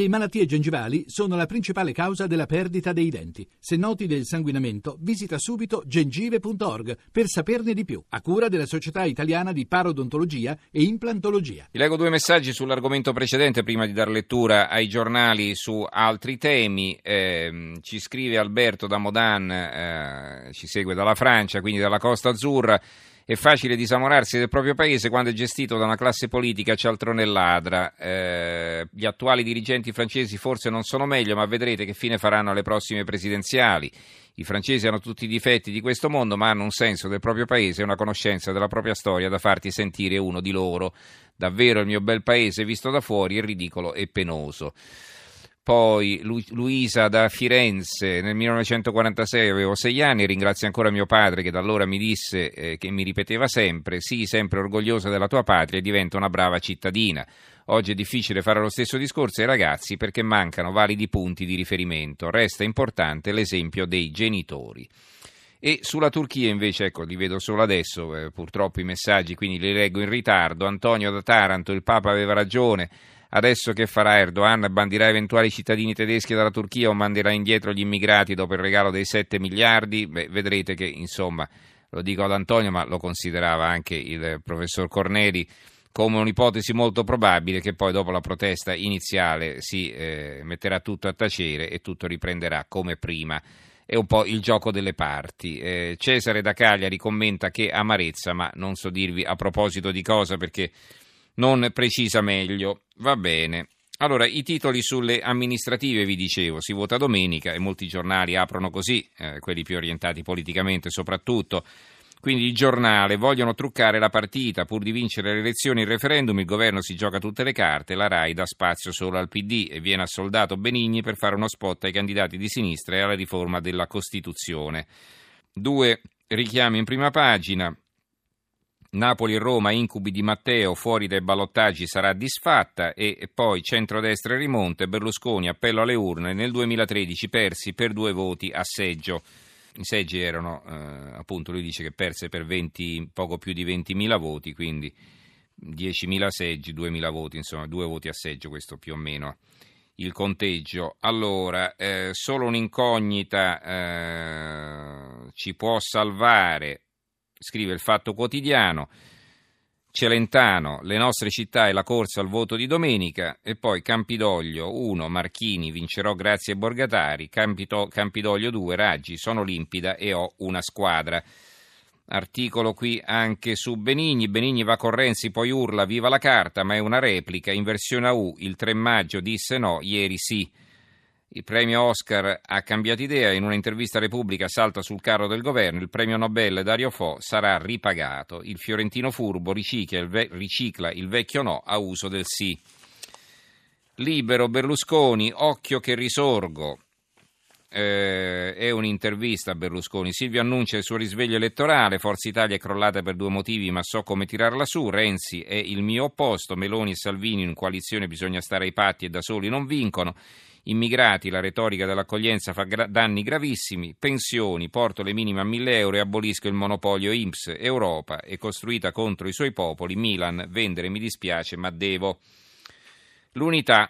Le malattie gengivali sono la principale causa della perdita dei denti. Se noti del sanguinamento, visita subito gengive.org per saperne di più, a cura della Società Italiana di Parodontologia e Implantologia. Vi leggo due messaggi sull'argomento precedente prima di dar lettura ai giornali su altri temi. Eh, ci scrive Alberto da Modan, eh, ci segue dalla Francia, quindi dalla Costa Azzurra. È facile disamorarsi del proprio paese quando è gestito da una classe politica cialtrone e ladra. Eh, gli attuali dirigenti francesi forse non sono meglio, ma vedrete che fine faranno alle prossime presidenziali. I francesi hanno tutti i difetti di questo mondo, ma hanno un senso del proprio paese e una conoscenza della propria storia da farti sentire uno di loro. Davvero il mio bel paese, visto da fuori, è ridicolo e penoso. Poi Lu- Luisa da Firenze, nel 1946 avevo sei anni, ringrazio ancora mio padre che da allora mi disse, eh, che mi ripeteva sempre, sii sempre orgogliosa della tua patria e diventa una brava cittadina. Oggi è difficile fare lo stesso discorso ai ragazzi perché mancano validi punti di riferimento. Resta importante l'esempio dei genitori. E sulla Turchia invece, ecco, li vedo solo adesso, eh, purtroppo i messaggi, quindi li leggo in ritardo. Antonio da Taranto, il Papa aveva ragione. Adesso che farà Erdogan? Bandirà eventuali cittadini tedeschi dalla Turchia o manderà indietro gli immigrati dopo il regalo dei 7 miliardi? Beh, vedrete che, insomma, lo dico ad Antonio, ma lo considerava anche il professor Corneli come un'ipotesi molto probabile che poi dopo la protesta iniziale si eh, metterà tutto a tacere e tutto riprenderà come prima. È un po' il gioco delle parti. Eh, Cesare da Cagliari commenta che amarezza, ma non so dirvi a proposito di cosa perché non precisa meglio. Va bene. Allora, i titoli sulle amministrative, vi dicevo, si vota domenica e molti giornali aprono così, eh, quelli più orientati politicamente soprattutto. Quindi il giornale vogliono truccare la partita pur di vincere le elezioni il referendum, il governo si gioca tutte le carte, la RAI dà spazio solo al PD e viene assoldato Benigni per fare uno spot ai candidati di sinistra e alla riforma della Costituzione. Due richiami in prima pagina. Napoli e Roma, incubi di Matteo, fuori dai ballottaggi sarà disfatta e poi centrodestra e rimonte, Berlusconi, appello alle urne, nel 2013 persi per due voti a seggio. I seggi erano, eh, appunto, lui dice che perse per 20, poco più di 20.000 voti, quindi 10.000 seggi, 2.000 voti, insomma, due voti a seggio, questo più o meno il conteggio. Allora, eh, solo un'incognita eh, ci può salvare scrive il Fatto Quotidiano. Celentano, le nostre città e la corsa al voto di domenica e poi Campidoglio 1, Marchini, vincerò grazie ai Borgatari, Campito, Campidoglio 2, Raggi, sono limpida e ho una squadra. Articolo qui anche su Benigni, Benigni va con Renzi, poi urla viva la carta, ma è una replica, in versione AU, il 3 maggio disse no, ieri sì. Il premio Oscar ha cambiato idea, in un'intervista a Repubblica salta sul carro del governo, il premio Nobel Dario Fo sarà ripagato. Il fiorentino furbo ricicla il, ve- ricicla il vecchio no a uso del sì. Libero Berlusconi, occhio che risorgo. Eh, è un'intervista a Berlusconi. Silvio annuncia il suo risveglio elettorale. Forza Italia è crollata per due motivi, ma so come tirarla su. Renzi è il mio opposto. Meloni e Salvini in coalizione bisogna stare ai patti e da soli non vincono. Immigrati, la retorica dell'accoglienza fa gra- danni gravissimi. Pensioni, porto le minime a 1000 euro e abolisco il monopolio IMSS. Europa è costruita contro i suoi popoli. Milan, vendere mi dispiace, ma devo. L'unità.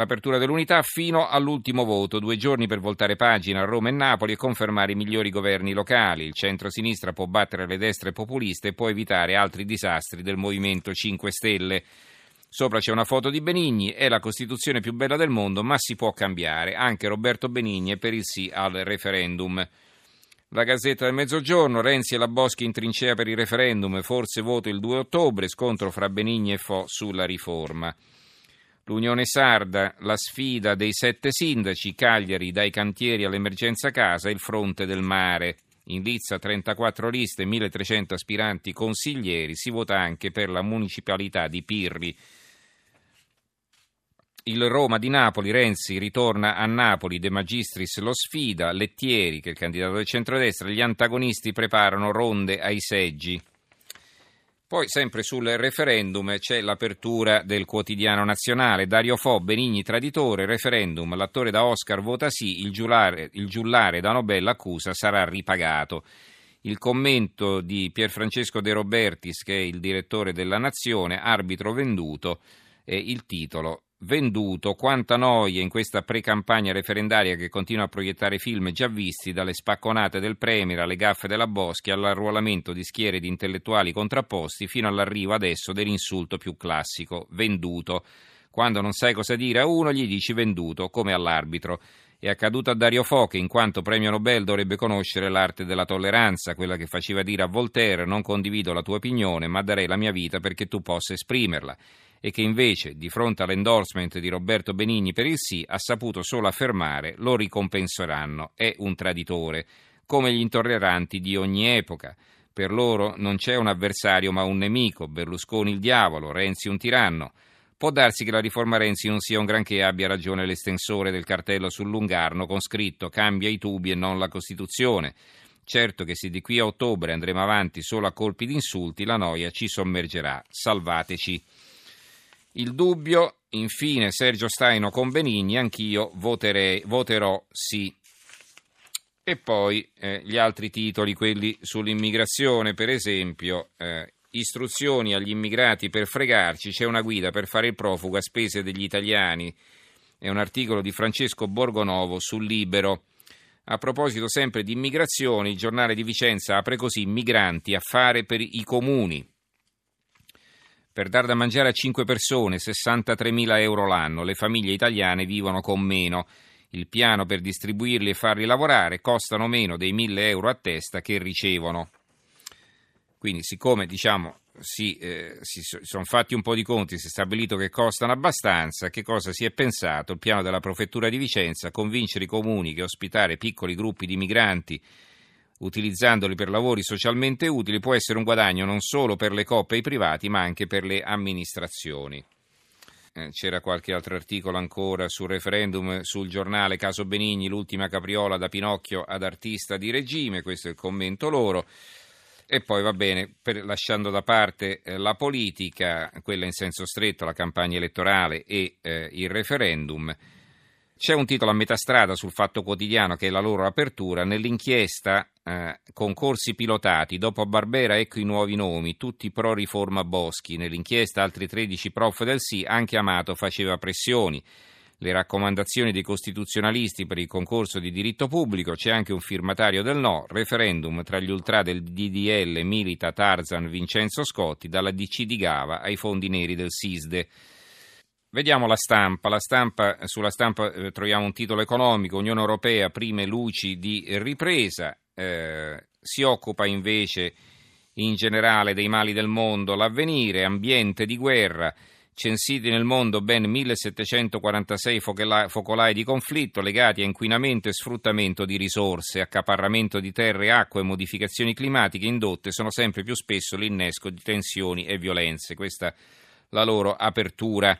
L'apertura dell'unità fino all'ultimo voto, due giorni per voltare pagina a Roma e Napoli e confermare i migliori governi locali. Il centro-sinistra può battere le destre populiste e può evitare altri disastri del Movimento 5 Stelle. Sopra c'è una foto di Benigni, è la Costituzione più bella del mondo, ma si può cambiare. Anche Roberto Benigni è per il sì al referendum. La Gazzetta del Mezzogiorno, Renzi e la Boschi in trincea per il referendum, forse voto il 2 ottobre, scontro fra Benigni e Fo sulla riforma. L'Unione Sarda, la sfida dei sette sindaci, Cagliari dai cantieri all'emergenza casa, il fronte del mare. In Lizza 34 liste, 1300 aspiranti consiglieri, si vota anche per la municipalità di Pirri il Roma di Napoli, Renzi ritorna a Napoli, De Magistris lo sfida, Lettieri, che è il candidato del centrodestra, gli antagonisti preparano ronde ai seggi. Poi, sempre sul referendum, c'è l'apertura del quotidiano nazionale. Dario Fo, Benigni traditore, referendum, l'attore da Oscar vota sì, il giullare, il giullare da Nobel accusa sarà ripagato. Il commento di Pierfrancesco De Robertis, che è il direttore della Nazione, arbitro venduto, e il titolo venduto, quanta noia in questa pre-campagna referendaria che continua a proiettare film già visti, dalle spacconate del Premier alle gaffe della Boschi all'arruolamento di schiere di intellettuali contrapposti fino all'arrivo adesso dell'insulto più classico, venduto. Quando non sai cosa dire a uno gli dici venduto, come all'arbitro. È accaduto a Dario Fo che in quanto premio Nobel dovrebbe conoscere l'arte della tolleranza, quella che faceva dire a Voltaire non condivido la tua opinione ma darei la mia vita perché tu possa esprimerla e che invece di fronte all'endorsement di Roberto Benigni per il sì ha saputo solo affermare lo ricompenseranno, è un traditore, come gli intolleranti di ogni epoca. Per loro non c'è un avversario ma un nemico, Berlusconi il diavolo, Renzi un tiranno. Può darsi che la riforma Renzi non sia un granché abbia ragione l'estensore del cartello sul Lungarno con scritto cambia i tubi e non la Costituzione. Certo che se di qui a ottobre andremo avanti solo a colpi di insulti, la noia ci sommergerà. Salvateci. Il dubbio, infine, Sergio Staino con Benigni, anch'io voterei, voterò sì. E poi eh, gli altri titoli, quelli sull'immigrazione, per esempio, eh, istruzioni agli immigrati per fregarci, c'è una guida per fare il profugo a spese degli italiani. È un articolo di Francesco Borgonovo sul Libero. A proposito sempre di immigrazione, il giornale di Vicenza apre così migranti, affare per i comuni. Per dar da mangiare a 5 persone, 63 mila euro l'anno, le famiglie italiane vivono con meno. Il piano per distribuirli e farli lavorare costano meno dei 1000 euro a testa che ricevono. Quindi, siccome diciamo, si, eh, si sono fatti un po' di conti, si è stabilito che costano abbastanza, che cosa si è pensato? Il piano della Prefettura di Vicenza, convincere i comuni che ospitare piccoli gruppi di migranti utilizzandoli per lavori socialmente utili può essere un guadagno non solo per le coppe e i privati, ma anche per le amministrazioni. Eh, c'era qualche altro articolo ancora sul referendum sul giornale Caso Benigni, l'ultima capriola da Pinocchio ad artista di regime, questo è il commento loro. E poi va bene, per, lasciando da parte eh, la politica, quella in senso stretto, la campagna elettorale e eh, il referendum, c'è un titolo a metà strada sul Fatto Quotidiano che è la loro apertura. Nell'inchiesta eh, concorsi pilotati, dopo Barbera ecco i nuovi nomi, tutti pro riforma Boschi. Nell'inchiesta altri 13 prof del sì, anche Amato faceva pressioni le raccomandazioni dei costituzionalisti per il concorso di diritto pubblico, c'è anche un firmatario del no, referendum tra gli ultra del DDL milita Tarzan Vincenzo Scotti, dalla DC di Gava ai fondi neri del SISDE. Vediamo la stampa. La stampa sulla stampa eh, troviamo un titolo economico, Unione Europea, prime luci di ripresa, eh, si occupa invece in generale dei mali del mondo, l'avvenire, ambiente di guerra, censiti nel mondo ben 1746 focolai di conflitto legati a inquinamento e sfruttamento di risorse, accaparramento di terre, acque e modificazioni climatiche indotte sono sempre più spesso l'innesco di tensioni e violenze. Questa è la loro apertura.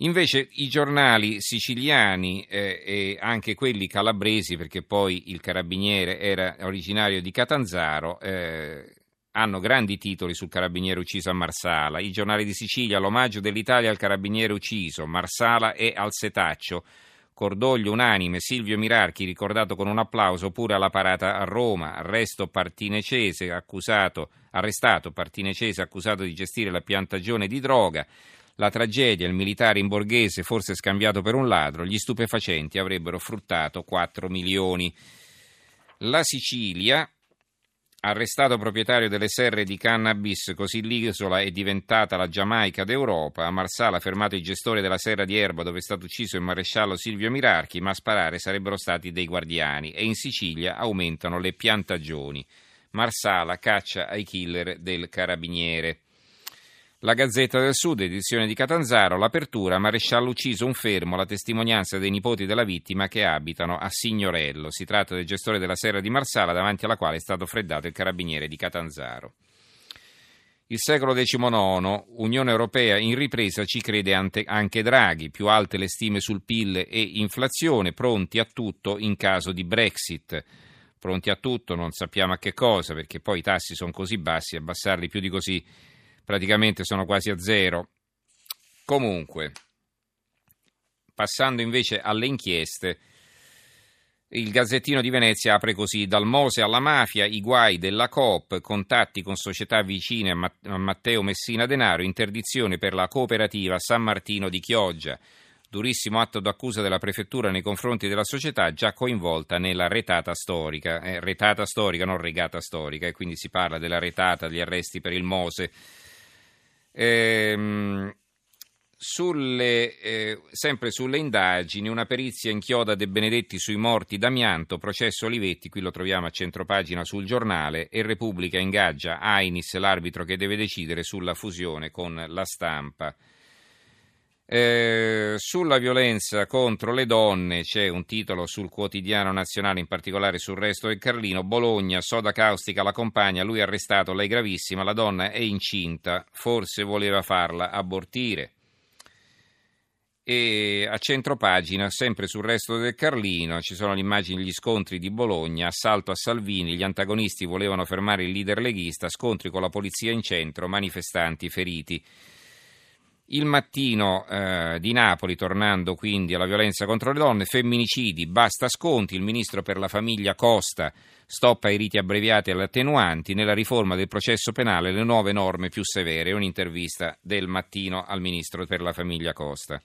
Invece i giornali siciliani eh, e anche quelli calabresi, perché poi il carabiniere era originario di Catanzaro, eh, hanno grandi titoli sul carabiniere ucciso a Marsala. I giornali di Sicilia, l'omaggio dell'Italia al carabiniere ucciso, Marsala e al setaccio. Cordoglio unanime, Silvio Mirarchi ricordato con un applauso pure alla parata a Roma, arresto partinecese accusato, arrestato partinecese accusato di gestire la piantagione di droga, la tragedia, il militare in borghese forse scambiato per un ladro, gli stupefacenti avrebbero fruttato 4 milioni. La Sicilia, Arrestato proprietario delle serre di cannabis, così l'isola è diventata la Giamaica d'Europa. A Marsala fermato il gestore della serra di Erba dove è stato ucciso il maresciallo Silvio Mirarchi, ma a sparare sarebbero stati dei guardiani. E in Sicilia aumentano le piantagioni. Marsala caccia ai killer del carabiniere. La Gazzetta del Sud, edizione di Catanzaro, l'apertura, maresciallo ucciso un fermo, la testimonianza dei nipoti della vittima che abitano a Signorello. Si tratta del gestore della serra di Marsala davanti alla quale è stato freddato il carabiniere di Catanzaro. Il secolo XIX, Unione Europea in ripresa, ci crede anche Draghi, più alte le stime sul PIL e inflazione, pronti a tutto in caso di Brexit. Pronti a tutto, non sappiamo a che cosa, perché poi i tassi sono così bassi, abbassarli più di così praticamente sono quasi a zero. Comunque, passando invece alle inchieste, Il Gazzettino di Venezia apre così: dal Mose alla mafia, i guai della Coop, contatti con società vicine a Matteo Messina Denaro, interdizione per la cooperativa San Martino di Chioggia. Durissimo atto d'accusa della prefettura nei confronti della società già coinvolta nella retata storica, eh, retata storica, non regata storica, e quindi si parla della retata, degli arresti per il Mose. Ehm, sulle, eh, sempre sulle indagini, una perizia inchioda De Benedetti sui morti d'amianto, processo Olivetti, qui lo troviamo a centropagina sul giornale, e Repubblica ingaggia Ainis, l'arbitro che deve decidere sulla fusione con la stampa. Eh, sulla violenza contro le donne c'è un titolo sul quotidiano nazionale, in particolare sul resto del Carlino. Bologna, soda caustica la compagna, lui arrestato, lei gravissima, la donna è incinta, forse voleva farla abortire. E a centro pagina, sempre sul resto del Carlino, ci sono le immagini degli scontri di Bologna, assalto a Salvini, gli antagonisti volevano fermare il leader leghista, scontri con la polizia in centro, manifestanti feriti. Il mattino eh, di Napoli, tornando quindi alla violenza contro le donne, femminicidi, basta sconti, il ministro per la famiglia Costa stoppa i riti abbreviati alle attenuanti, nella riforma del processo penale le nuove norme più severe, un'intervista del mattino al ministro per la famiglia Costa.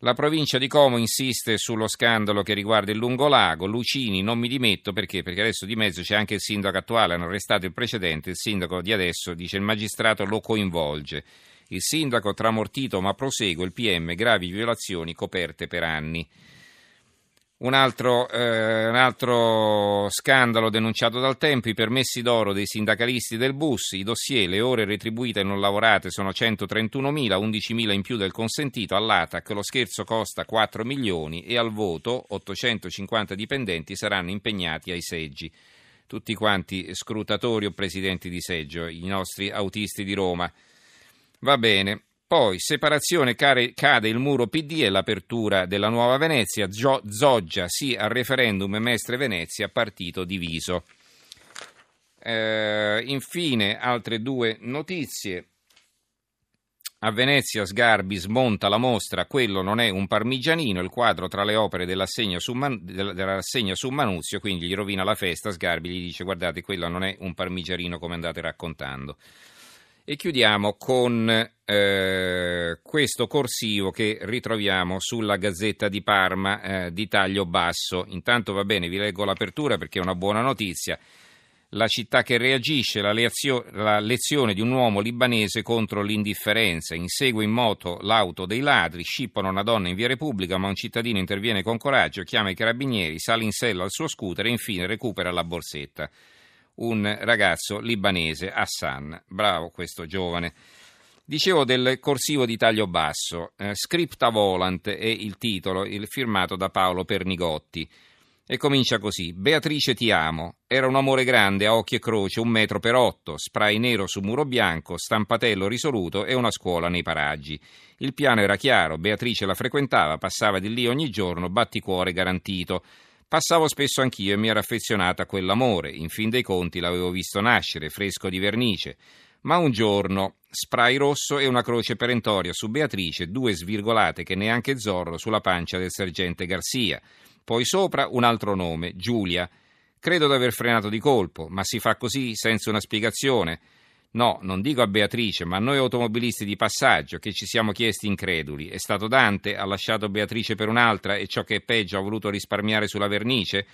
La provincia di Como insiste sullo scandalo che riguarda il Lungolago. Lucini non mi dimetto perché? Perché adesso di mezzo c'è anche il sindaco attuale, hanno arrestato il precedente, il sindaco di adesso dice il magistrato lo coinvolge. Il sindaco tramortito ma prosegue, il PM gravi violazioni coperte per anni. Un altro, eh, un altro, scandalo denunciato dal tempo, i permessi d'oro dei sindacalisti del bus, i dossier, le ore retribuite e non lavorate sono 131.000, 11.000 in più del consentito, all'ATAC lo scherzo costa 4 milioni e al voto 850 dipendenti saranno impegnati ai seggi. Tutti quanti scrutatori o presidenti di seggio, i nostri autisti di Roma. Va bene, poi, separazione, cade il muro PD e l'apertura della nuova Venezia. Zoggia sì al referendum Mestre Venezia, partito diviso. Eh, infine, altre due notizie. A Venezia Sgarbi smonta la mostra Quello non è un parmigianino, il quadro tra le opere Man- dell'assegna su Manuzio, quindi gli rovina la festa. Sgarbi gli dice guardate, quello non è un parmigianino come andate raccontando. E chiudiamo con eh, questo corsivo che ritroviamo sulla Gazzetta di Parma eh, di taglio basso. Intanto va bene, vi leggo l'apertura perché è una buona notizia. La città che reagisce, la, lezio- la lezione di un uomo libanese contro l'indifferenza. Insegue in moto l'auto dei ladri, scippano una donna in via Repubblica, ma un cittadino interviene con coraggio, chiama i carabinieri, sale in sella al suo scooter e infine recupera la borsetta un ragazzo libanese, Hassan. Bravo questo giovane. Dicevo del corsivo di taglio basso, eh, Scripta Volant è il titolo, il firmato da Paolo Pernigotti. E comincia così. Beatrice ti amo. Era un amore grande, a occhi e croce, un metro per otto, spray nero su muro bianco, stampatello risoluto e una scuola nei paraggi. Il piano era chiaro, Beatrice la frequentava, passava di lì ogni giorno, batticuore garantito. Passavo spesso anch'io e mi ero affezionata a quell'amore. In fin dei conti l'avevo visto nascere, fresco di vernice. Ma un giorno, spray rosso e una croce perentoria su Beatrice, due svirgolate che neanche Zorro sulla pancia del sergente Garcia. Poi sopra un altro nome, Giulia. Credo di aver frenato di colpo, ma si fa così senza una spiegazione. No, non dico a Beatrice, ma a noi automobilisti di passaggio che ci siamo chiesti increduli. È stato Dante? Ha lasciato Beatrice per un'altra e ciò che è peggio ha voluto risparmiare sulla vernice?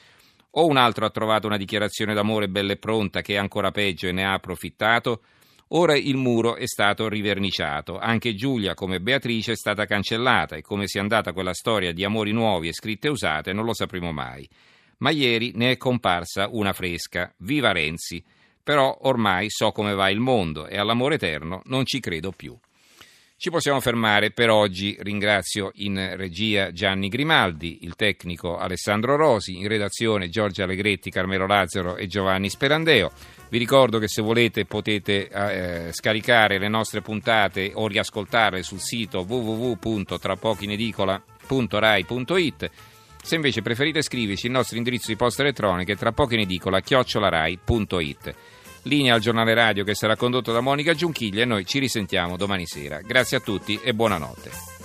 O un altro ha trovato una dichiarazione d'amore bella e pronta che è ancora peggio e ne ha approfittato? Ora il muro è stato riverniciato. Anche Giulia, come Beatrice, è stata cancellata e come sia andata quella storia di amori nuovi e scritte usate non lo sapremo mai. Ma ieri ne è comparsa una fresca. Viva Renzi! Però ormai so come va il mondo e all'amore eterno non ci credo più. Ci possiamo fermare per oggi. Ringrazio in regia Gianni Grimaldi, il tecnico Alessandro Rosi, in redazione Giorgia Allegretti, Carmelo Lazzaro e Giovanni Sperandeo. Vi ricordo che se volete potete eh, scaricare le nostre puntate o riascoltarle sul sito www.trapochinedicola.rai.it. Se invece preferite scriverci il nostro indirizzo di posta elettronica è tra poco in edicola chiocciolarai.it. Linea al giornale radio che sarà condotto da Monica Giunchiglia e noi ci risentiamo domani sera. Grazie a tutti e buonanotte.